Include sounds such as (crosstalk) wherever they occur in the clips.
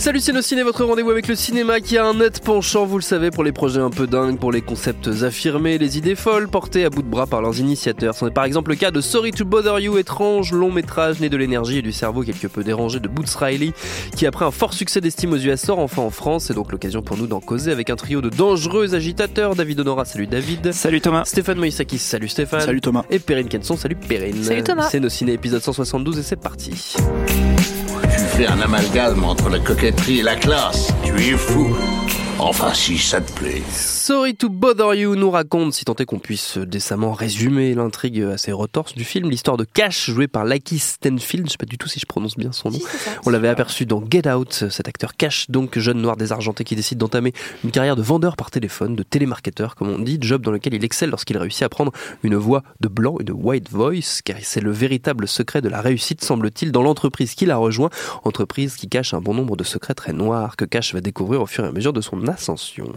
Salut c'est Ciné, votre rendez-vous avec le cinéma qui a un net penchant, vous le savez, pour les projets un peu dingues, pour les concepts affirmés, les idées folles portées à bout de bras par leurs initiateurs. C'en est par exemple le cas de Sorry to Bother You, étrange long métrage né de l'énergie et du cerveau quelque peu dérangé de Boots Riley, qui après un fort succès d'estime aux US sort enfin en France. C'est donc l'occasion pour nous d'en causer avec un trio de dangereux agitateurs. David Honora, salut David. Salut Thomas. Stéphane Moïsakis, salut Stéphane. Salut Thomas. Et Perrine Kenson, salut Perrine. Salut Thomas. C'est nos ciné épisode 172 et c'est parti. Un amalgame entre la coquetterie et la classe. Tu es fou. Enfin, si ça te plaît. Sorry to Bother You nous raconte, si tant est qu'on puisse décemment résumer l'intrigue assez retorse du film, l'histoire de Cash joué par Lucky Stanfield, je sais pas du tout si je prononce bien son nom. On l'avait aperçu dans Get Out, cet acteur Cash, donc jeune noir désargenté qui décide d'entamer une carrière de vendeur par téléphone, de télémarketeur comme on dit, job dans lequel il excelle lorsqu'il réussit à prendre une voix de blanc, une white voice, car c'est le véritable secret de la réussite semble-t-il dans l'entreprise qu'il a rejoint, entreprise qui cache un bon nombre de secrets très noirs que Cash va découvrir au fur et à mesure de son ascension.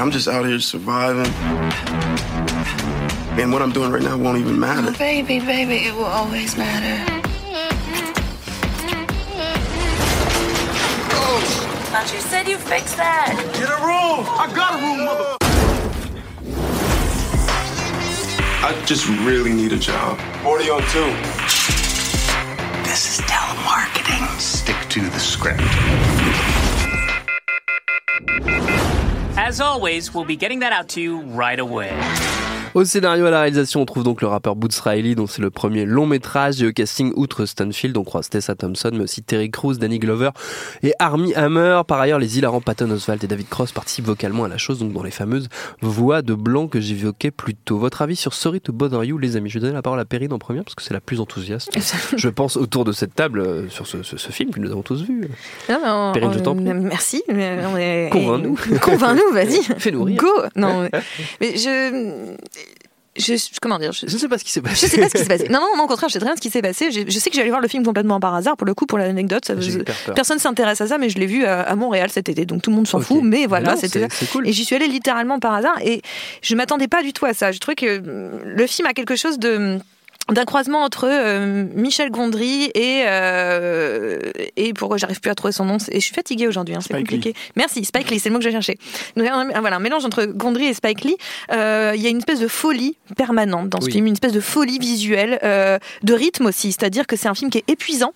I'm just out here surviving. And what I'm doing right now won't even matter. Oh, baby, baby, it will always matter. Oh. Thought you said you fixed that. Get a room. I got a room, mother. I just really need a job. 40 on 2. Stick to the script. As always, we'll be getting that out to you right away. Au scénario et à la réalisation, on trouve donc le rappeur Boots Riley, dont c'est le premier long métrage. Et au casting, outre Stanfield, on croise Tessa Thompson, mais aussi Terry Crews, Danny Glover et Armie Hammer. Par ailleurs, les hilarants Patton Oswalt et David Cross participent vocalement à la chose, donc dans les fameuses voix de blanc que j'évoquais plus tôt. Votre avis sur Sorry to Bother You, les amis? Je vais donner la parole à Perrine en première, parce que c'est la plus enthousiaste, (laughs) je pense, autour de cette table, euh, sur ce, ce- ce film que nous avons tous vu. Non, on- Perrine, je t'en prie. Merci. Convainc-nous. (laughs) Convainc-nous, vas-y. (laughs) Fais-nous rire. Go. Non, mais je, je, comment dire, je, ne sais pas ce qui s'est passé. je sais pas ce qui s'est passé. Non, non, non, au contraire, je sais très bien ce qui s'est passé. Je, je sais que j'allais voir le film complètement par hasard. Pour le coup, pour l'anecdote, personne s'intéresse à ça, mais je l'ai vu à, à Montréal cet été, donc tout le monde s'en fout. Mais voilà, c'était. cool. Et j'y suis allée littéralement par hasard, et je m'attendais pas du tout à ça. Je trouvais que hum, le film a quelque chose de d'un croisement entre euh, Michel Gondry et euh, et pourquoi j'arrive plus à trouver son nom et je suis fatiguée aujourd'hui hein, c'est compliqué. Merci Spike Lee c'est le mot que j'ai cherché. Donc un, un- voilà un mélange entre Gondry et Spike Lee. Euh, il y a une espèce de folie permanente dans ce Oui. film une espèce de folie visuelle euh, de rythme aussi. C'est-à-dire que c'est un film qui est épuisant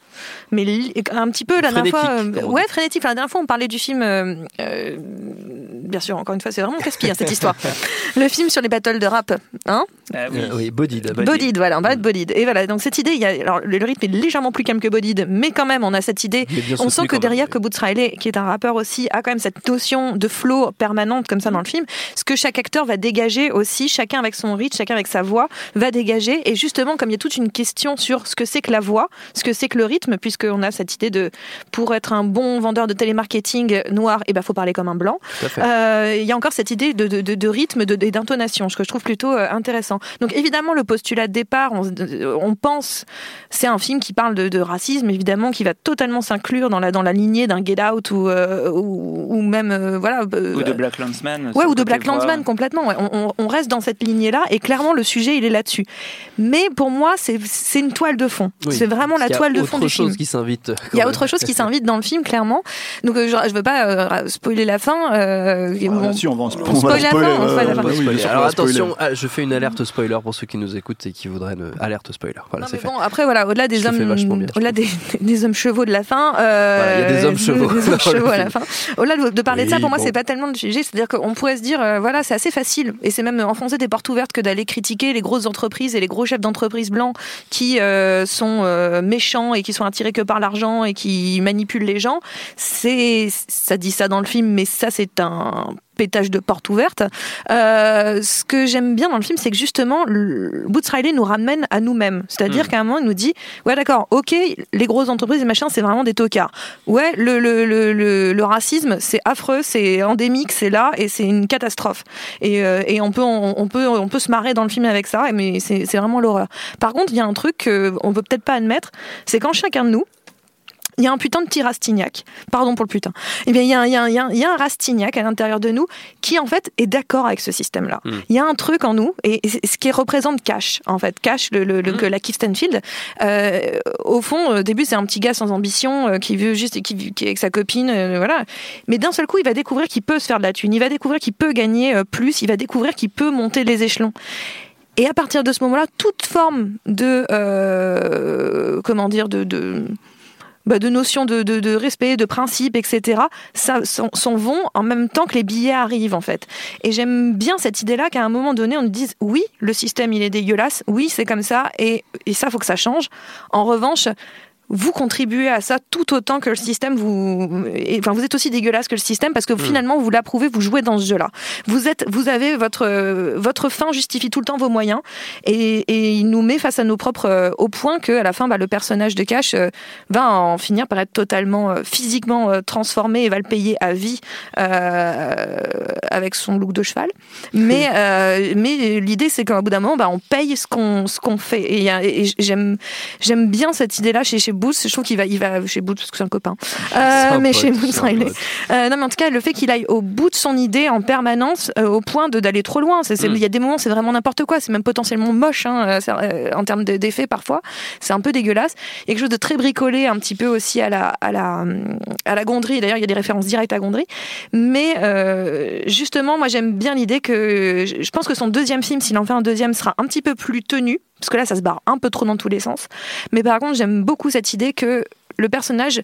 mais un petit peu la dernière fois euh, ouais frénétique. La dernière fois on parlait du film euh, euh, bien sûr encore une fois c'est vraiment casse-pied hein, cette histoire. (laughs) Le film sur les battles de rap hein Ah oui. Oui, Bodied. Bodied, voilà, on va Bodied. Et voilà, donc cette idée, il y a, alors le rythme est légèrement plus calme que Bodied, mais quand même, on a cette idée. On sent que derrière, que Boots Riley, qui est un rappeur aussi, a quand même cette notion de flow permanente comme ça dans le film. Ce que chaque acteur va dégager aussi, chacun avec son rythme, chacun avec sa voix, va dégager. Et justement, comme il y a toute une question sur ce que c'est que la voix, ce que c'est que le rythme, puisqu'on a cette idée de, pour être un bon vendeur de télémarketing noir, il ben, faut parler comme un blanc. Euh, il y a encore cette idée de, de, de- de rythme et d'intonation, ce que je trouve plutôt euh, intéressant. Donc évidemment, le postulat de départ, on, on pense, c'est un film qui parle de, de racisme, évidemment, qui va totalement s'inclure dans la, dans la lignée d'un Get Out ou, euh, ou, ou même, euh, voilà. euh, Ou de Black Landsman. Ouais, ou de Black. Landsman complètement. ouais. On, on- on reste dans cette lignée-là et clairement le sujet il est là-dessus. Mais pour moi, c'est c'est une toile de fond. Oui, c'est vraiment la y a toile de fond autre du film. chose qui s'invite. Il y a autre chose qui (laughs) s'invite dans le film, clairement. Donc, euh, je, je veux pas euh, spoiler la fin. euh, Ah, bon, là, si, on va en on spoil la fin, on la Alors on va spoiler. attention, je fais une alerte spoiler pour ceux qui nous écoutent et qui voudraient ne alerte spoiler. Voilà, c'est bon, après voilà, au-delà des hommes, des, (laughs) des chevaux de la fin, euh, Voilà, il y a des hommes chevaux des hommes (laughs) chevaux à la fin. Au-delà de, de parler de ça, pour moi, bon. c'est pas tellement le sujet. C'est-à-dire qu'on pourrait se dire, euh, voilà, c'est assez facile, et c'est même enfoncer des portes ouvertes que d'aller critiquer les grosses entreprises et les gros chefs d'entreprise blancs qui euh, sont euh, méchants et qui sont attirés que par l'argent et qui manipulent les gens. C'est, ça dit ça dans le film, mais ça, c'est un pétage de porte ouverte. Euh, ce que j'aime bien dans le film, c'est que justement, le- Boots Riley nous ramène à nous-mêmes. C'est-à-dire Mm. qu'à un moment, il nous dit, ouais, d'accord, ok, les grosses entreprises et machin, c'est vraiment des tocards. Ouais, le, racisme, c'est affreux, c'est endémique, c'est là, et c'est une catastrophe. Et, euh, et on, peut, on, on peut, on peut se marrer dans le film avec ça, mais c'est c'est vraiment l'horreur. Par contre, il y a un truc qu'on peut peut-être pas admettre, c'est quand chacun de nous, il y a un putain de petit Rastignac. Pardon pour le putain. Eh bien, il y a, un- il y a un- il y a un- Rastignac à l'intérieur de nous qui, en fait, est d'accord avec ce système-là. Mm. Il y a un truc en nous, et ce qui représente Cash, en fait. Cash, le, le, le- que la Keith Stanfield, euh, au fond, au début, c'est un petit gars sans ambition euh, qui veut juste, qui, qui est avec sa copine, euh, voilà. Mais d'un seul coup, il va découvrir qu'il peut se faire de la thune. Il va découvrir qu'il peut gagner euh, plus. Il va découvrir qu'il peut monter les échelons. Et à partir de ce moment-là, toute forme de, euh, comment dire, de, de bah, de notions de, de, respect, de principe, etc., ça s'en s'en vont en même temps que les billets arrivent, en fait. Et j'aime bien cette idée-là qu'à un moment donné, on nous dise oui, le système, il est dégueulasse, oui, c'est comme ça, et, et ça, faut que ça change. En revanche, vous contribuez à ça tout autant que le système vous enfin vous êtes aussi dégueulasse que le système parce que finalement vous l'approuvez vous jouez dans ce jeu là vous êtes vous avez votre votre fin justifie tout le temps vos moyens et, et il nous met face à nos propres euh, au point que à la fin bah, le personnage de Cash euh, va en finir par être totalement euh, physiquement transformé et va le payer à vie euh, avec son look de cheval. Mais euh, mais l'idée c'est qu'au bout d'un moment bah, on paye ce qu'on ce qu'on fait. Et, et j'aime j'aime bien cette idée là chez chez Je trouve qu'il va il va chez Booth parce que c'est un copain (laughs) Euh, mais pote, chez un Riley pote. euh, non, mais en tout cas, le fait qu'il aille au bout de son idée en permanence, euh, au point de d'aller trop loin. C'est- Il Mm. y a des moments, c'est vraiment n'importe quoi. C'est même potentiellement moche hein, en termes de- d'effets parfois. C'est un peu dégueulasse. Il y a quelque chose de très bricolé, un petit peu aussi à la à la hum, à la Gondry. D'ailleurs, il y a des références directes à Gondry. Mais justement, moi, j'aime bien l'idée que je pense que son deuxième film, s'il en fait un deuxième, sera un petit peu plus tenu. Parce que là, ça se barre un peu trop dans tous les sens. Mais par contre, j'aime beaucoup cette idée que le personnage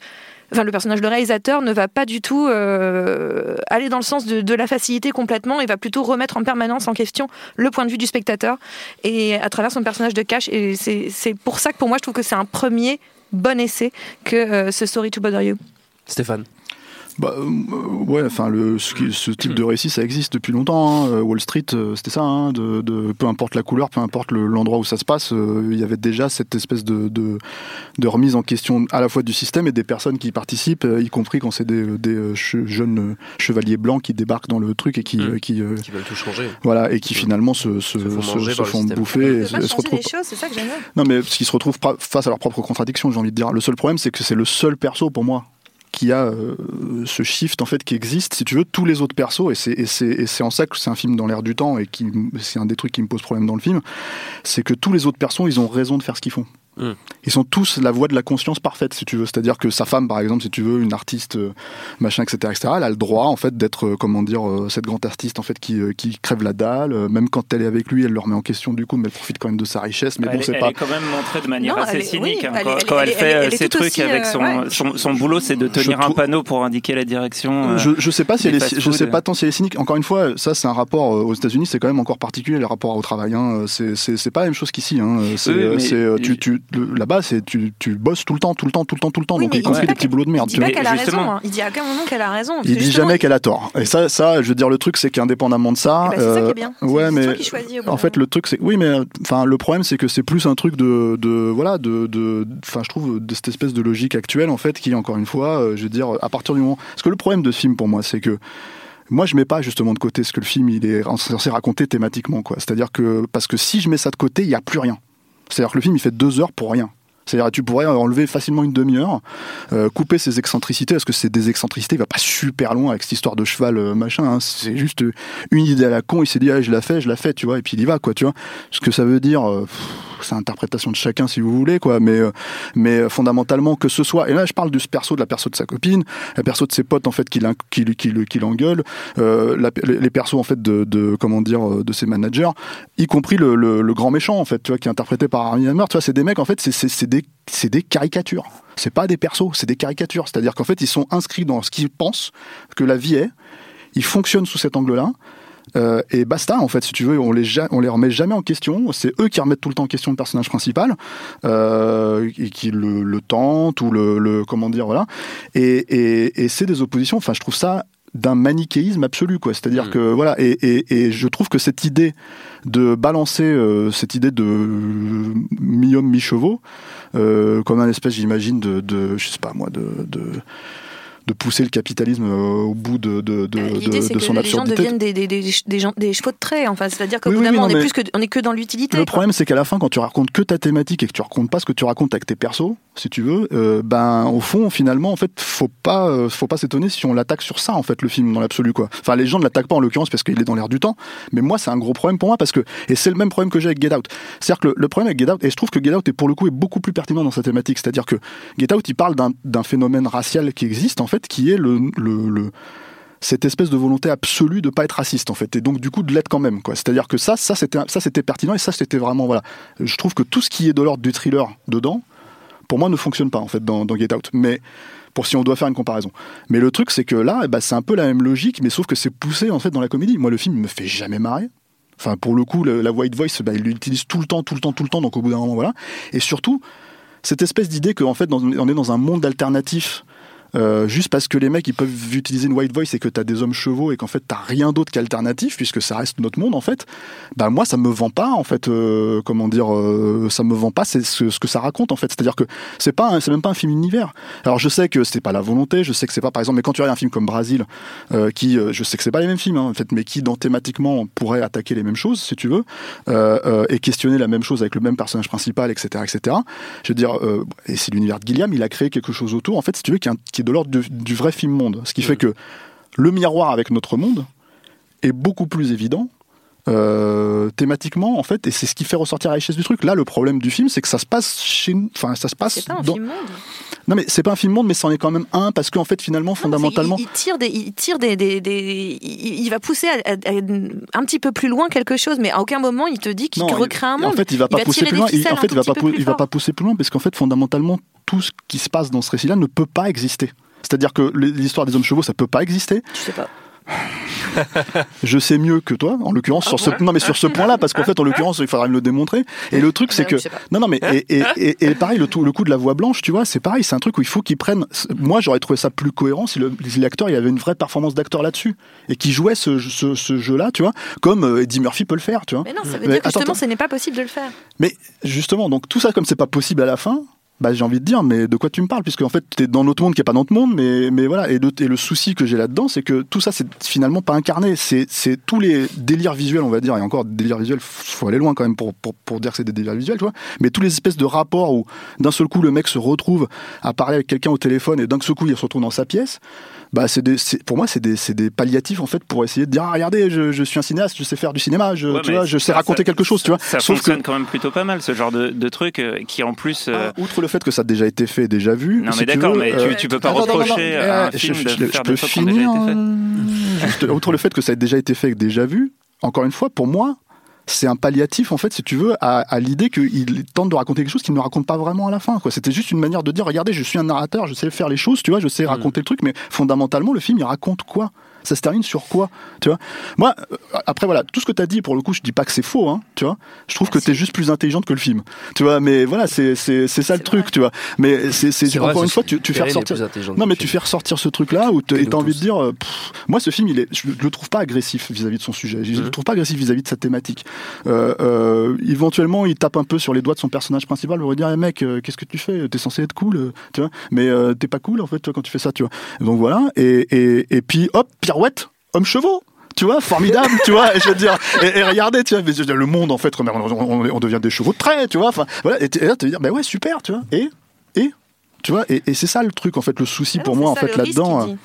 enfin le personnage, le réalisateur ne va pas du tout euh, aller dans le sens de, la facilité complètement, il va plutôt remettre en permanence en question le point de vue du spectateur et à travers son personnage de cash. Et c'est c'est pour ça que pour moi je trouve que c'est un premier bon essai que euh, ce Sorry to Bother You. Stéphane. Bah, euh, ouais, enfin, le, ce, qui- ce type de récit, ça existe depuis longtemps. hein. Euh, Wall Street, euh, c'était ça. hein, de, de- peu importe la couleur, peu importe le- l'endroit où ça se passe, euh, il y avait déjà cette espèce de, de, de remise en question à la fois du système et des personnes qui y participent, euh, y compris quand c'est des, des euh, che- jeunes euh, chevaliers blancs qui débarquent dans le truc et qui, Mm. euh, qui, euh, Qui veulent tout changer. voilà, et qui finalement se, se, Se font se- se font bouffer et, se- se retrouvent. choses, ça que j'aime bien. Non, mais parce qu'ils se retrouvent face à leurs propres contradictions, j'ai envie de dire. Le seul problème, c'est que c'est le seul perso pour moi qui a euh, ce shift en fait qui existe. Si tu veux, tous les autres persos, et c'est en ça que c'est un film dans l'air du temps et c'est un des trucs qui me pose problème dans le film, c'est que tous les autres persos, ils ont raison de faire ce qu'ils font. Mm. Ils sont tous la voix de la conscience parfaite, si tu veux. C'est-à-dire que sa femme, par exemple, si tu veux, une artiste, euh, machin, etc., etc., elle a le droit, en fait, d'être, euh, comment dire, euh, cette grande artiste, en fait, qui, qui crève la dalle. Même quand elle est avec lui, elle le remet en question, du coup, mais elle profite quand même de sa richesse. Mais elle bon, est- c'est elle pas. est quand même montrée de manière Non, assez elle cynique. oui, hein, elle quand, elle elle, fait elle elle ses trucs aussi, avec euh, son, ouais. son, son boulot, c'est de tenir Je un trou- panneau pour indiquer la direction. euh, Je, je sais pas si elle est, je sais pas tant si elle est cynique. Encore une fois, ça c'est un rapport euh, aux États-Unis, c'est quand même encore particulier les rapports au travail. Hein. C'est c'est c'est pas la même chose qu'ici. Hein. C'est Oui, tu tu le- là-bas c'est tu tu bosses tout le temps, tout le temps, tout le temps, tout le temps. Oui, donc y il compris dit des petits boulots de Il merde. dit tu pas qu'elle a raison. hein. Il dit à aucun moment qu'elle a raison. Il dit jamais qu'elle a tort. Et ça, ça, je veux dire, le truc, c'est qu'indépendamment de ça, Eh ben, c'est ça qui euh, est bien. ouais, C'est mais toi qui bout en fait, le truc, c'est, oui, mais euh, enfin, le problème, c'est que c'est plus un truc de, de voilà, de, de, enfin, je trouve de cette espèce de logique actuelle, en fait, qui, encore une fois, euh, je veux dire, à partir du moment, parce que le problème de ce film pour moi, c'est que moi, je mets pas justement de côté ce que le film il est censé raconter thématiquement, quoi. C'est-à-dire que parce que si je mets ça de côté, il y a plus rien. C'est-à-dire que le film il fait deux heures pour rien. C'est-à-dire, tu pourrais enlever facilement une demi-heure, euh, couper ses excentricités, parce que c'est des excentricités, il va pas super loin avec cette histoire de cheval, euh, machin. hein. C'est juste une idée à la con, il s'est dit, ah, je la fais, je la fais, tu vois, et puis il y va, quoi, tu vois. Ce que ça veut dire, euh, c'est interprétation de chacun si vous voulez, quoi, mais, mais fondamentalement, que ce soit, et là, je parle du perso, de la perso de sa copine, la perso de ses potes, en fait, qui, qui, qui, qui l'engueulent, la- les persos, en fait, de, comment dire, de ses managers, y compris le, grand méchant, en fait, tu vois, qui est interprété par Armie Hammer, tu vois, c'est des mecs, en fait, c'est, c'est des, c'est des caricatures. C'est pas des persos, c'est des caricatures. C'est-à-dire qu'en fait, ils sont inscrits dans ce qu'ils pensent que la vie est. Ils fonctionnent sous cet angle-là. Euh, et basta, en fait, si tu veux, on les, ja- on les remet jamais en question. C'est eux qui remettent tout le temps en question le personnage principal, euh, et qui le, le tentent ou le, le- comment dire, voilà. Et, et, et c'est des oppositions. Enfin, je trouve ça d'un manichéisme absolu, quoi. C'est-à-dire que voilà, et, et, et je trouve que cette idée de balancer euh, cette idée de mi-homme mi-chevaux, comme un espèce, j'imagine, de, de, je sais pas moi, de, de de pousser le capitalisme euh, au bout de, de, de, de que son les gens deviennent des, des, des, des gens- des chevaux de trait. Enfin, c'est-à-dire qu'au Oui, bout oui, d'un oui, moment, on est plus que, on est que dans l'utilité. Le quoi. problème, c'est qu'à la fin, quand tu racontes que ta thématique et que tu racontes pas ce que tu racontes avec tes persos, si tu veux, euh, ben au fond, finalement, en fait, faut pas, euh, faut pas s'étonner si on l'attaque sur ça, en fait, le film dans l'absolu, quoi. Enfin, les gens ne l'attaquent pas en l'occurrence parce qu'il est dans l'air du temps, mais moi, c'est un gros problème pour moi parce que et c'est le même problème que j'ai avec Get Out. C'est-à-dire que le, le problème avec Get Out, et je trouve que Get Out est pour le coup est beaucoup plus pertinent dans sa thématique, c'est-à-dire que Get Out, il parle d'un d'un phénomène racial qui existe en fait, qui est cette espèce de volonté absolue de pas être raciste en fait et donc du coup de l'être quand même quoi c'est à dire que ça ça c'était ça c'était pertinent et ça c'était vraiment voilà je trouve que tout ce qui est de l'ordre du thriller dedans pour moi ne fonctionne pas en fait dans, Get Out mais pour si on doit faire une comparaison mais le truc c'est que là eh ben, c'est un peu la même logique mais sauf que c'est poussé en fait dans la comédie moi le film me fait jamais marrer Enfin, pour le coup, le- la white voice, bah, il l'utilise tout le temps, tout le temps, tout le temps. Donc, au bout d'un moment, voilà. Et surtout, cette espèce d'idée qu'en fait, on est dans un monde alternatif. Euh, juste parce que les mecs ils peuvent utiliser une white voice et que t'as des hommes chevaux et qu'en fait t'as rien d'autre qu'alternatif puisque ça reste notre monde en fait bah moi ça me vend pas en fait euh, comment dire euh, ça me vend pas c'est ce, que ça raconte en fait. C'est à dire que c'est pas c'est même pas un film univers. Alors je sais que c'est pas la volonté je sais que c'est pas par exemple mais quand tu regardes un film comme Brasil qui je sais que c'est pas les mêmes films hein, en fait mais qui dans thématiquement pourrait attaquer les mêmes choses si tu veux et questionner la même chose avec le même personnage principal etc etc je veux dire et c'est l'univers de Gilliam il a créé quelque chose autour en fait si tu veux qui qui est de l'ordre du, du vrai film monde ce qui fait que le miroir avec notre monde est beaucoup plus évident euh, thématiquement en fait et c'est ce qui fait ressortir la richesse du truc là le problème du film c'est que ça se passe chez nous enfin ça se passe C'est pas un dans- film monde. non mais c'est pas un film monde mais c'en est quand même un parce qu'en fait finalement fondamentalement Il, il tire des, il tire des, des, des- il, va pousser à, à- à un petit peu plus loin quelque chose, mais à aucun moment il te dit qu'il recrée un monde. En fait, il va pas pousser plus loin. Il- en fait, il va il pas pousser plus loin parce qu'en fait, fondamentalement, tout ce qui se passe dans ce récit-là ne peut pas exister. C'est-à-dire que l'histoire des hommes chevaux, ça peut pas exister. Je sais pas. Je sais mieux que toi, en l'occurrence sur ce non mais sur ce point-là parce qu'en fait en l'occurrence il faudra me le démontrer. Et le truc c'est Non, que non non mais et, et, et- et pareil le, coup de la voix blanche tu vois c'est pareil c'est un truc où il faut qu'ils prennent. Moi j'aurais trouvé ça plus cohérent si l'acteur il y avait une vraie performance d'acteur là-dessus et qui jouait ce, ce, ce jeu-là tu vois comme euh, Eddie Murphy peut le faire tu vois. Mais non, ça veut Mais dire que justement, attends. ce n'est pas possible de le faire. Mais justement, donc tout ça, comme c'est pas possible à la fin, bah, j'ai envie de dire, mais de quoi tu me parles? Puisque en fait, t'es dans notre monde qui est pas notre monde, mais, mais voilà. Et le, le souci que j'ai là-dedans, c'est que tout ça, c'est finalement pas incarné. C'est, c'est tous les délires visuels, on va dire, et encore, délires visuels, faut aller loin quand même pour, pour, pour dire que c'est des délires visuels, tu vois. Mais tous les espèces de rapports où d'un seul coup, le mec se retrouve à parler avec quelqu'un au téléphone et d'un seul coup, il se retrouve dans sa pièce. Bah, c'est des, pour moi, c'est des, c'est des palliatifs en fait pour essayer de dire ah, regardez, je, je suis un cinéaste, je sais faire du cinéma, je, Ouais, tu mais vois, je sais ça- raconter ça- quelque chose, tu vois. Ça Sauf que fonctionne quand même plutôt pas mal, ce genre de, de truc euh, qui en plus. euh, Ah, outre le fait que ça a déjà été fait, déjà vu. Non, si mais tu d'accord, mais euh, tu, tu peux pas reprocher à un film je- de je- faire je des peux déjà été finir, euh, juste, outre le fait que ça a déjà été fait, déjà vu, encore une fois, pour moi, c'est un palliatif, en fait, si tu veux, à, à l'idée qu'il tente de raconter quelque chose qu'il ne raconte pas vraiment à la fin. quoi. C'était juste une manière de dire, regardez, je suis un narrateur, je sais faire les choses, tu vois, je sais Mm. raconter le truc, mais fondamentalement, le film, il raconte quoi? Ça se termine sur quoi tu vois? Moi euh, après voilà tout ce que tu as dit pour le coup je dis pas que c'est faux hein, tu vois. Je trouve que tu es juste plus intelligente que le film tu vois mais voilà c'est ça le truc tu vois. Mais c'est vrai, encore une fois tu, tu fais ressortir non mais tu fais ressortir ce truc là où tu as envie de dire euh, pff, moi ce film il est je, le trouve pas agressif vis-à-vis de son sujet. Je Mmh. le trouve pas agressif vis-à-vis de sa thématique. Euh, euh, éventuellement il tape un peu sur les doigts de son personnage principal pour lui dire Eh, mec euh, qu'est-ce que tu fais? T'es censé être cool tu vois. Mais t'es pas cool en fait tu vois, quand tu fais ça tu vois. Donc voilà. Et, et, et puis hop pirouette homme chevaux tu vois, formidable, tu vois. Et je veux dire, et, et regardez, tu vois, mais le monde en fait, on, on- on devient des chevaux de trait, tu vois. Enfin, voilà. Et, là, tu veux dire, bah ouais, super, tu vois. Et et tu vois, et, et c'est ça le truc en fait, le souci pour moi en fait là-dedans.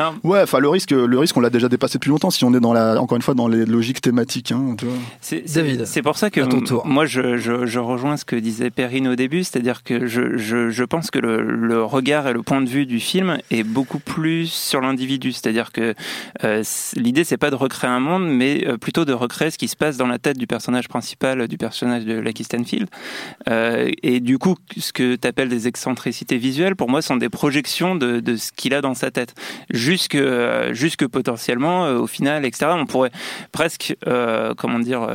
Euh, Ouais, enfin le risque, le risque, on l'a déjà dépassé depuis longtemps. Si on est dans la, encore une fois, dans les logiques thématiques, hein. C'est- C'est c'est pour ça que à ton tour. moi je, je, je rejoins ce que disait Perrine au début, c'est-à-dire que je, je, je pense que le, le regard et le point de vue du film est beaucoup plus sur l'individu, c'est-à-dire que euh, l'idée c'est pas de recréer un monde, mais euh, plutôt de recréer ce qui se passe dans la tête du personnage principal, du personnage de Lucky Stanfield. Euh, et du coup, ce que tu appelles des excentricités visuelles, pour moi, sont des projections de, de ce qu'il a dans sa tête. Jusque, euh, jusque potentiellement, euh, au final, etc., on pourrait presque, euh, comment dire,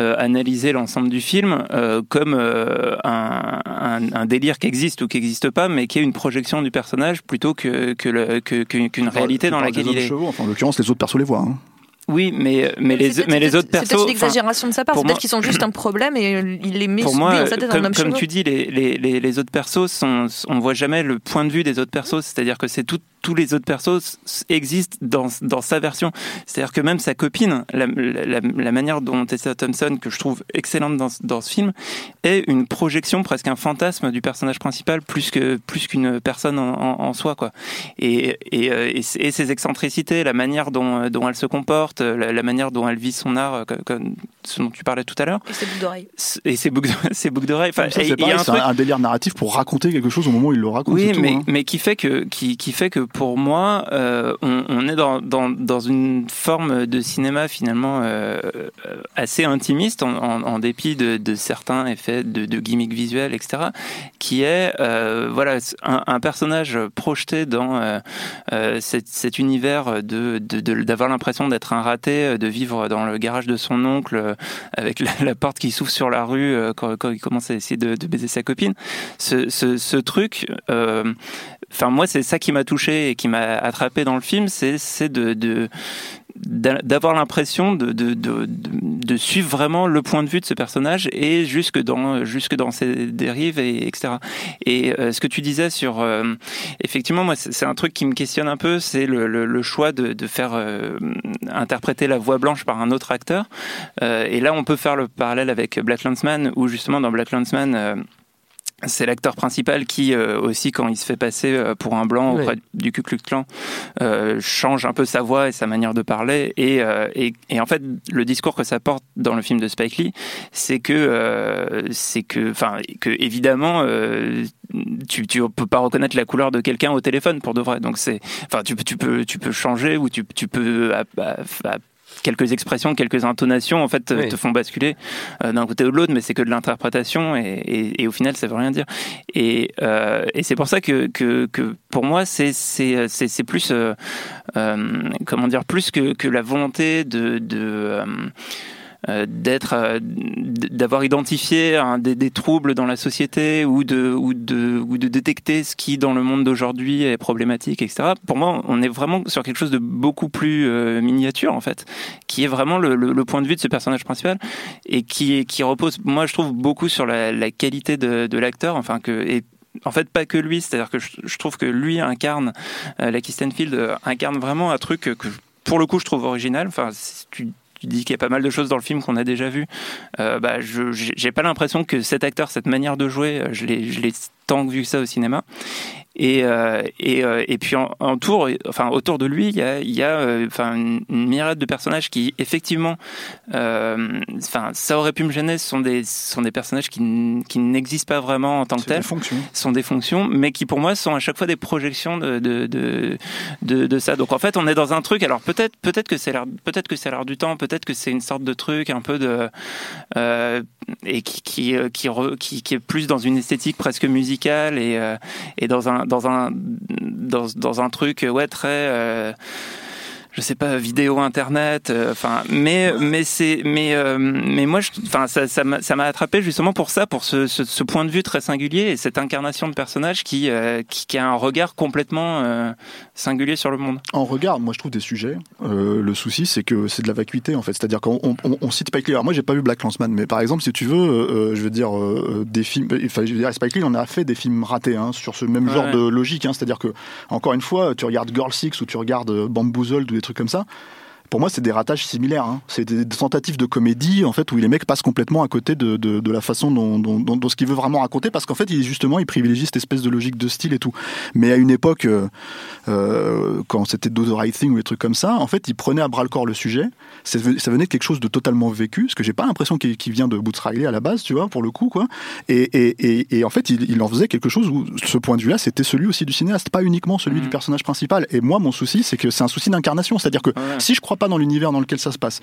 euh, analyser l'ensemble du film euh, comme un, un- un délire qui existe ou qui n'existe pas, mais qui est une projection du personnage plutôt que que le- que- que- qu'une réalité dans laquelle il est. chevaux, enfin, en l'occurrence, les autres persos les voient. hein. Oui, mais mais les C'est mais les autres C'est persos. peut-être une exagération de sa part. C'est peut-être qu'ils sont juste un problème et euh, il les met pour moi, dans sa tête comme, comme tu dis, les, les, les, les autres persos, sont, on voit jamais le point de vue des autres persos. C'est-à-dire que c'est tout, tous les autres persos existent dans, dans sa version. C'est-à-dire que même sa copine, la, la, la manière dont Tessa Thompson, que je trouve excellente dans, dans ce film, est une projection, presque un fantasme du personnage principal, plus que plus qu'une personne en, en, en soi, quoi. Et, et, euh, et, et ses excentricités, la manière dont, dont elle se comporte, la, la manière dont elle vit son art, euh, comme ce dont tu parlais tout à l'heure, Et ses boucles d'oreilles. et ses boucles, (laughs) ses boucles d'oreilles. Enfin, c'est un c'est truc un, délire narratif pour raconter quelque chose au moment où il le raconte. oui, c'est tout, mais, hein. mais qui fait que qui, qui fait que pour moi, euh, on, on est dans, dans, dans une forme de cinéma finalement euh, assez intimiste, en, en, en dépit de, de certains effets de, de gimmicks visuels, etc. Qui est euh, voilà un, un personnage projeté dans cet, cet univers de de- de- d'avoir l'impression d'être un raté, de vivre dans le garage de son oncle euh, avec la, porte qui s'ouvre sur la rue euh, quand, il commence à essayer de, baiser sa copine. Ce, truc, euh, enfin moi c'est ça qui m'a touché et qui m'a attrapé dans le film, c'est de, de d'avoir l'impression de, de, de, de- suivre vraiment le point de vue de ce personnage et jusque dans jusque dans ses dérives et etc et euh, ce que tu disais sur euh, effectivement moi c'est un truc qui me questionne un peu c'est le, le, choix de, de faire euh, interpréter la voix blanche par un autre acteur. Et là on peut faire le parallèle avec Black Landsman où justement dans Black Landsman c'est l'acteur principal qui euh, aussi quand il se fait passer euh, pour un blanc auprès du Ku Klux Klan euh, change un peu sa voix et sa manière de parler. Et, euh, et, et en fait le discours que ça porte dans le film de Spike Lee c'est que euh, c'est que enfin que évidemment euh, tu tu peux pas reconnaître la couleur de quelqu'un au téléphone pour de vrai. Donc c'est enfin tu peux tu peux tu peux changer ou tu tu peux à- à- à- quelques expressions, quelques intonations, en fait, Oui. te font basculer euh, d'un côté ou de l'autre, mais c'est que de l'interprétation et, et, et au final, ça veut rien dire. Et, euh, et c'est pour ça que, que, que pour moi, c'est c'est plus euh, euh, comment dire plus que, que la volonté de, de euh, euh, d'être euh, d'avoir identifié des, troubles dans la société ou de ou de ou de détecter ce qui dans le monde d'aujourd'hui est problématique etc pour moi on est vraiment sur quelque chose de beaucoup plus euh, miniature en fait qui est vraiment le, point de vue de ce personnage principal et qui qui repose moi je trouve beaucoup sur la, la qualité de, l'acteur. Enfin que et en fait, pas que lui, c'est-à-dire que je, trouve que lui incarne, euh, euh, incarne vraiment un truc que, pour le coup, je trouve original. Enfin, tu dis qu'il y a pas mal de choses dans le film qu'on a déjà vu. Euh, bah, je j'ai pas l'impression que cet acteur, cette manière de jouer, euh, je l'ai tant vu que ça au cinéma. Et, euh, et, euh, et puis en, en tour, enfin autour de lui, il y a, il y a euh, enfin une, une myriade de personnages qui effectivement, euh, enfin ça aurait pu me gêner. Ce sont des, ce sont des personnages qui, qui n'existent pas vraiment en tant que tels. sont des fonctions, mais qui pour moi sont à chaque fois des projections de de, de, de, de ça. Donc en fait, on est dans un truc. Alors peut-être peut-être que c'est l'air peut-être que c'est l'air du temps, peut-être que c'est une sorte de truc un peu de euh, et qui qui, euh, qui, re- qui qui est plus dans une esthétique presque musicale et euh, et dans un dans un dans, dans un truc ouais très euh, je sais pas vidéo internet euh, enfin mais mais c'est mais euh, mais moi enfin ça ça m'a attrapé justement pour ça pour ce, ce ce point de vue très singulier et cette incarnation de personnage qui euh, qui, qui a un regard complètement singulier sur le monde En regard, moi je trouve des sujets. le souci, c'est que c'est de la vacuité en fait. C'est-à-dire qu'on on, on- on cite Spike Lee. Alors moi, j'ai pas vu Black Landsman, mais par exemple, si tu veux, je veux dire des films. Enfin, je veux dire, Spike Lee en a fait des films ratés hein, sur ce même genre Ouais. de logique. Hein, C'est-à-dire que encore une fois, tu regardes Girl Six ou tu regardes Bamboozled ou des trucs comme ça. Pour moi, c'est des ratages similaires. Hein. C'est des, tentatives de comédie, en fait, où les mecs passent complètement à côté de, de, de la façon dont, dont, dont, dont ce qu'il veut vraiment raconter, parce qu'en fait, il, justement, il privilégie cette espèce de logique de style et tout. Mais à une époque, euh, euh, quand c'était Do the Right Thing ou des trucs comme ça, en fait, il prenait à bras le corps le sujet. Ça venait de quelque chose de totalement vécu, parce que j'ai pas l'impression qu'il vient de Boots Riley à la base, tu vois, pour le coup, quoi. Et, et, et, et en fait, il, il en faisait quelque chose où ce point de vue-là, c'était celui aussi du cinéaste, pas uniquement celui du personnage principal. Et moi, mon souci, c'est que c'est un souci d'incarnation. C'est-à-dire que si je crois pas dans l'univers dans lequel ça se passe,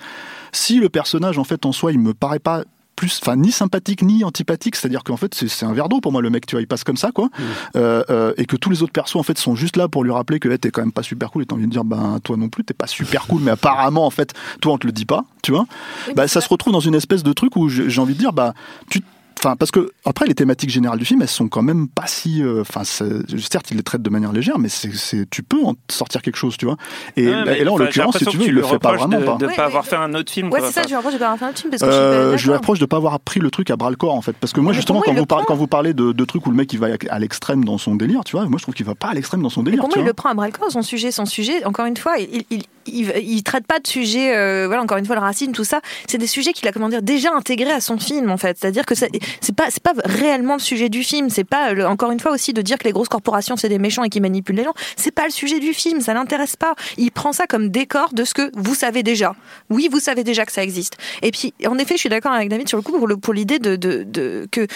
si le personnage, en fait, en soi, il me paraît pas plus, enfin, ni sympathique ni antipathique, c'est-à-dire qu'en fait, c'est un verre d'eau pour moi, le mec, tu vois, il passe comme ça, quoi. Euh, euh, et que tous les autres persos, en fait, sont juste là pour lui rappeler que hey, t'es quand même pas super cool et t'as envie de dire, ben, toi non plus, t'es pas super cool, mais apparemment, en fait, toi, on te le dit pas, tu vois. Bah, ça se retrouve dans une espèce de truc où j'ai j'ai envie de dire, bah, tu Enfin, parce que après les thématiques générales du film, elles sont quand même pas si. euh, Enfin, certes, il les traite de manière légère, mais c'est, tu peux en sortir quelque chose, tu vois. Et, Ouais, mais et là, en l'occurrence, si tu veux, il le lui fait pas vraiment de, pas. de pas avoir fait un autre film. Ouais, c'est ça, je reproche de pas avoir fait un film parce que je suis Euh, je lui reproche de pas avoir pris le truc à bras le corps en fait parce que moi Mais justement quand vous, le parlez, prend. quand vous parlez de, de trucs où le mec il va à l'extrême dans son délire tu vois moi je trouve qu'il va pas à l'extrême dans son délire pour moi, tu il le prend à bras le corps, son sujet, son sujet. Encore une fois, il, il, il, il traite pas de sujets, euh, voilà, encore une fois, le racisme, tout ça. C'est des sujets qu'il a, comment dire, déjà intégrés à son film, en fait. C'est-à-dire que c'est pas, c'est pas réellement le sujet du film. C'est pas, le- encore une fois aussi, de dire que les grosses corporations, c'est des méchants et qui manipulent les gens. C'est pas le sujet du film. Ça l'intéresse pas. Il prend ça comme décor de ce que vous savez déjà. Oui, vous savez déjà que ça existe. Et puis, en effet, je suis d'accord avec David sur le coup pour le- pour l'idée de, de, de- que,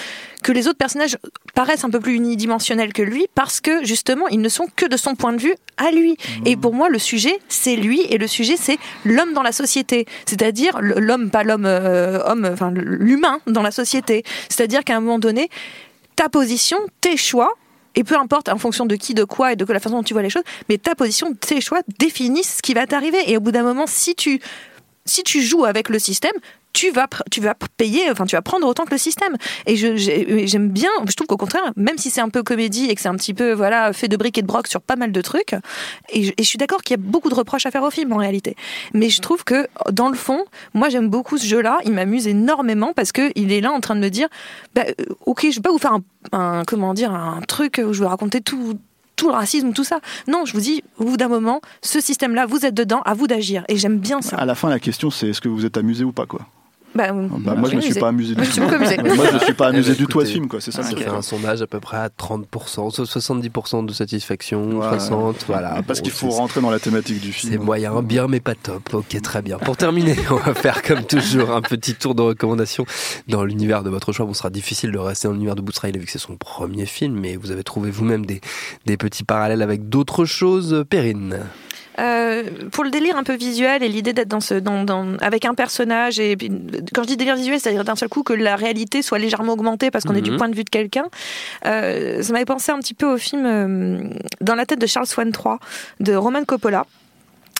que les autres personnages paraissent un peu plus unidimensionnels que lui parce que justement ils ne sont que de son point de vue à lui. Et pour moi le sujet c'est lui et le sujet c'est l'homme dans la société, c'est-à-dire l'homme pas l'homme euh, homme l'humain dans la société. C'est-à-dire qu'à un moment donné ta position, tes choix et peu importe en fonction de qui, de quoi et de la façon dont tu vois les choses, mais ta position, tes choix définissent ce qui va t'arriver. Et au bout d'un moment, si tu, si tu joues avec le système, tu vas, tu vas payer, enfin, tu vas prendre autant que le système. Et j'ai- j'aime bien, je trouve qu'au contraire, même si c'est un peu comédie et que c'est un petit peu, voilà, fait de briques et de broc sur pas mal de trucs, et je, et je suis d'accord qu'il y a beaucoup de reproches à faire au film en réalité. Mais je trouve que, dans le fond, moi j'aime beaucoup ce jeu-là, il m'amuse énormément parce qu'il est là en train de me dire, bah, euh, ok, je vais pas vous faire un, un- comment dire, un truc où je vais raconter tout tout le racisme, tout ça. Non, je vous dis, au bout d'un moment, ce système-là, vous êtes dedans, à vous d'agir. Et j'aime bien ça. à la fin la question c'est est-ce que vous êtes amusé ou pas quoi? Bah, bah, moi je me suis pas amusé du Moi, je tout moi je suis pas amusé ben, du tout à ce film quoi c'est ça Ça c'est fait un sondage à peu près à 30%, so- 70% de satisfaction, Ouais. 60, voilà. parce Bon, qu'il faut rentrer dans la thématique du film C'est moyen, bien mais pas top. Ok, très bien. Pour terminer, (laughs) on va faire comme toujours un petit tour de recommandations dans l'univers de votre choix. Bon, ce sera difficile de rester dans l'univers de Boots Riley vu que c'est son premier film, mais vous avez trouvé vous-même des, des petits parallèles avec d'autres choses. Perrine. Euh, pour le délire un peu visuel et l'idée d'être dans ce, dans, dans- avec un personnage et puis, quand je dis délire visuel, c'est-à-dire d'un seul coup que la réalité soit légèrement augmentée parce qu'on est du Mhm. point de vue de quelqu'un. Euh, ça m'avait pensé un petit peu au film euh, Dans la tête de Charles Swan 3 de Roman Coppola.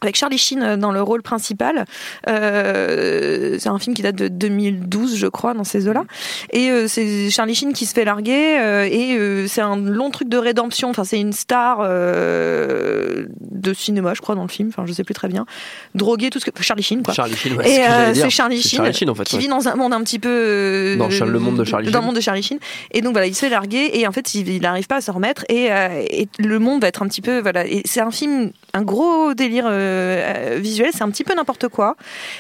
Avec Charlie Sheen euh, dans le rôle principal. Euh, c'est un film qui date de 2012, je crois, dans ces eaux-là. Et euh, c'est Charlie Sheen qui se fait larguer. euh, et c'est un long truc de rédemption. Enfin, c'est une star de cinéma, je crois, dans le film. Enfin, je sais plus très bien. Drogué, tout ce que. Charlie Sheen, quoi. Charlie Sheen, ouais, c'est ce et c'est Charlie Sheen, Charlie Sheen, en fait, qui ouais. vit dans un monde un petit peu. Dans le monde de Charlie Dans Sheen. le monde de Charlie Sheen. Et donc, voilà, il se fait larguer. Et en fait, il n'arrive pas à se remettre. Et, et le monde va être un petit peu. Voilà. Et c'est un film, un gros délire euh, visuel. C'est un petit peu n'importe quoi.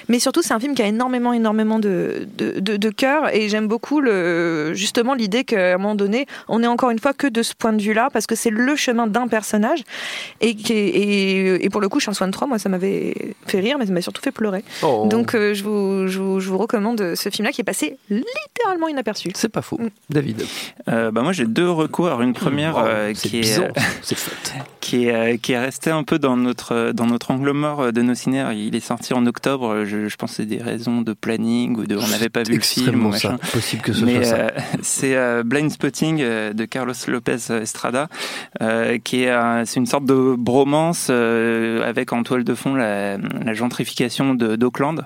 Mais surtout, c'est un film qui a énormément, énormément de, de, de, de cœur. Et j'aime beaucoup le, justement l'idée qu'à un moment donné, on est encore une fois que de ce point de vue-là. Parce que c'est le chemin d'un personnage. Et, et, et pour le coup, Charles Swan 3, moi, ça m'avait fait rire, mais ça m'a surtout fait pleurer. Oh. Donc, euh, je, vous, je, vous, je vous recommande ce film-là qui est passé littéralement inaperçu. C'est pas faux. David. Euh, bah moi j'ai deux recours. Alors, une première euh, (laughs) qui, est, euh, qui est euh, qui est resté un peu dans notre dans notre angle mort euh, de nos ciné. Il est sorti en octobre. Je, je pense que c'est des raisons de planning ou de on n'avait pas vu le film. Extrêmement ou machin. ça. Possible que ce Mais soit ça. euh, (laughs) c'est euh, Blind Spotting euh, de Carlos Lopez Estrada, euh, qui est euh, c'est une sorte de bromance euh, avec en toile de fond la, la gentrification de- d'Auckland.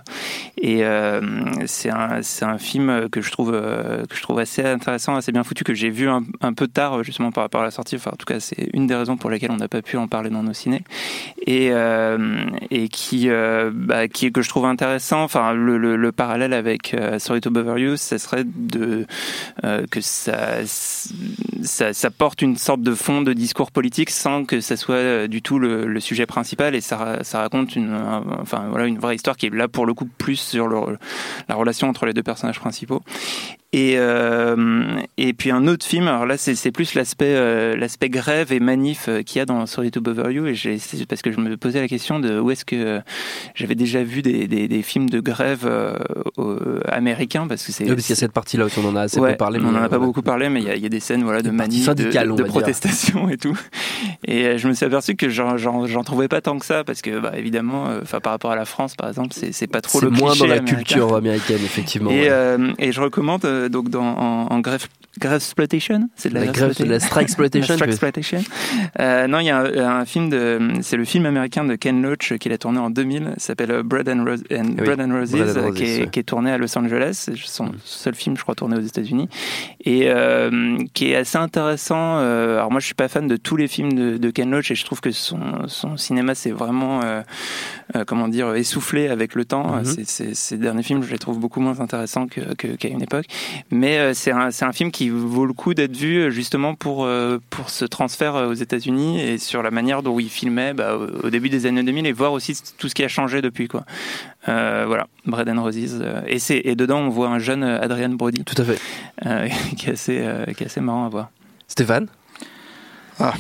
Et euh, c'est un c'est un film que je trouve euh, que je trouve assez intéressant, assez bien foutu, que j'ai vu un, un peu tard euh, justement par rapport à la sortie. Enfin, en tout cas, c'est une des raisons pour lesquelles on n'a pas pu en parler dans nos ciné. Et, euh, et qui, bah, qui que je trouve intéressant. Enfin, le, le, le parallèle avec Sorry to Bother You, ça serait de que ça, ça, ça porte une sorte de fond de discours politique sans que ça soit du tout le, le sujet principal et ça, ça raconte une, enfin voilà, une vraie histoire qui est là pour le coup plus sur le, la relation entre les deux personnages principaux. Et, euh, et puis un autre film, alors là c'est plus l'aspect euh, l'aspect grève et manif euh, qu'il y a dans Sorry to Bother You, et c'est parce que je me posais la question de où est-ce que j'avais déjà vu des, des, des, films de grève euh, américains, parce que c'est... Oui, parce qu'il y a cette partie-là où on en a assez peu parlé. Mais on en a pas beaucoup parlé, mais il y a, il y a des scènes voilà, de manif, de, de protestation et tout. Et je me suis aperçu que j'en trouvais pas tant que ça, parce que bah, évidemment, enfin par rapport à la France par exemple, c'est pas trop le moins dans la américain. culture américaine, effectivement. Et, ouais. et je recommande donc dans, en, en grève grève exploitation c'est de la, la la exploitation, strike exploitation. (laughs) Euh, non il y a un, un film de c'est le film américain de Ken Loach qu'il a tourné en 2000 s'appelle Bread and, Rose, and, oui, Bread and Roses, Bread and Roses qui, est, ouais. qui, est, tourné à Los Angeles son mm. seul film je crois tourné aux États-Unis et euh, qui est assez intéressant euh, alors moi je suis pas fan de tous les films de, de Ken Loach et je trouve que son, son cinéma c'est vraiment euh, comment dire essoufflé avec le temps mm -hmm. c'est ces derniers films je les trouve beaucoup moins intéressants qu'à que, qu une époque mais c'est un, un film qui vaut le coup d'être vu justement pour, pour ce transfert aux États-Unis et sur la manière dont il filmait bah, au début des années 2000 et voir aussi tout ce qui a changé depuis. Quoi. Euh, voilà, Bread and Roses. Et, et dedans, on voit un jeune Adrian Brody. Tout à fait. Euh, (laughs) qui, est assez, euh, qui est assez marrant à voir. Stéphane? Ah.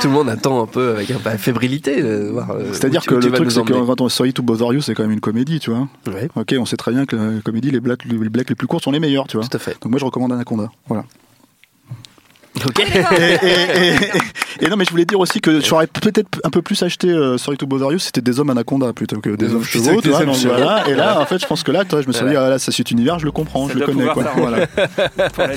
Tout le monde attend un peu avec un peu de fébrilité. Euh, C'est-à-dire que le truc, c'est que quand on Sorry to Bother You, c'est quand même une comédie, tu vois. Ouais. Ok, on sait très bien que la comédie, les blagues, les blagues les plus courtes sont les meilleures, tu vois. Tout à fait. Donc moi, je recommande Anaconda. Voilà. Ok. et, et, et, et, non, mais je voulais dire aussi que j'aurais peut-être un peu plus acheté euh, Sorry to Bother You, c'était des hommes anaconda plutôt que des hommes chevaux. Tu vois, donc, voilà. Et là, en fait, je pense que là, toi, je me suis dit, ah, là, ça cet univers, je le comprends, ça je le connais. Quoi. Voilà.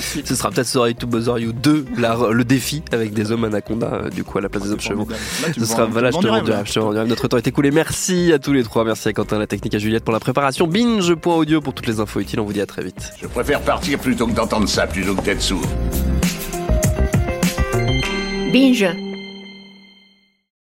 (laughs) Ce sera peut-être Sorry to Bother You 2, la, le défi avec des hommes anaconda, euh, du coup, à la place des hommes chevaux. Ce sera, voilà, je te rends Notre temps est écoulé. Merci à tous les trois. Merci à Quentin, la technique, à Juliette pour la préparation. Binge.audio pour toutes les infos utiles. On vous dit à très vite. Je préfère partir plutôt que d'entendre ça, plutôt que d'être sourd. 病人。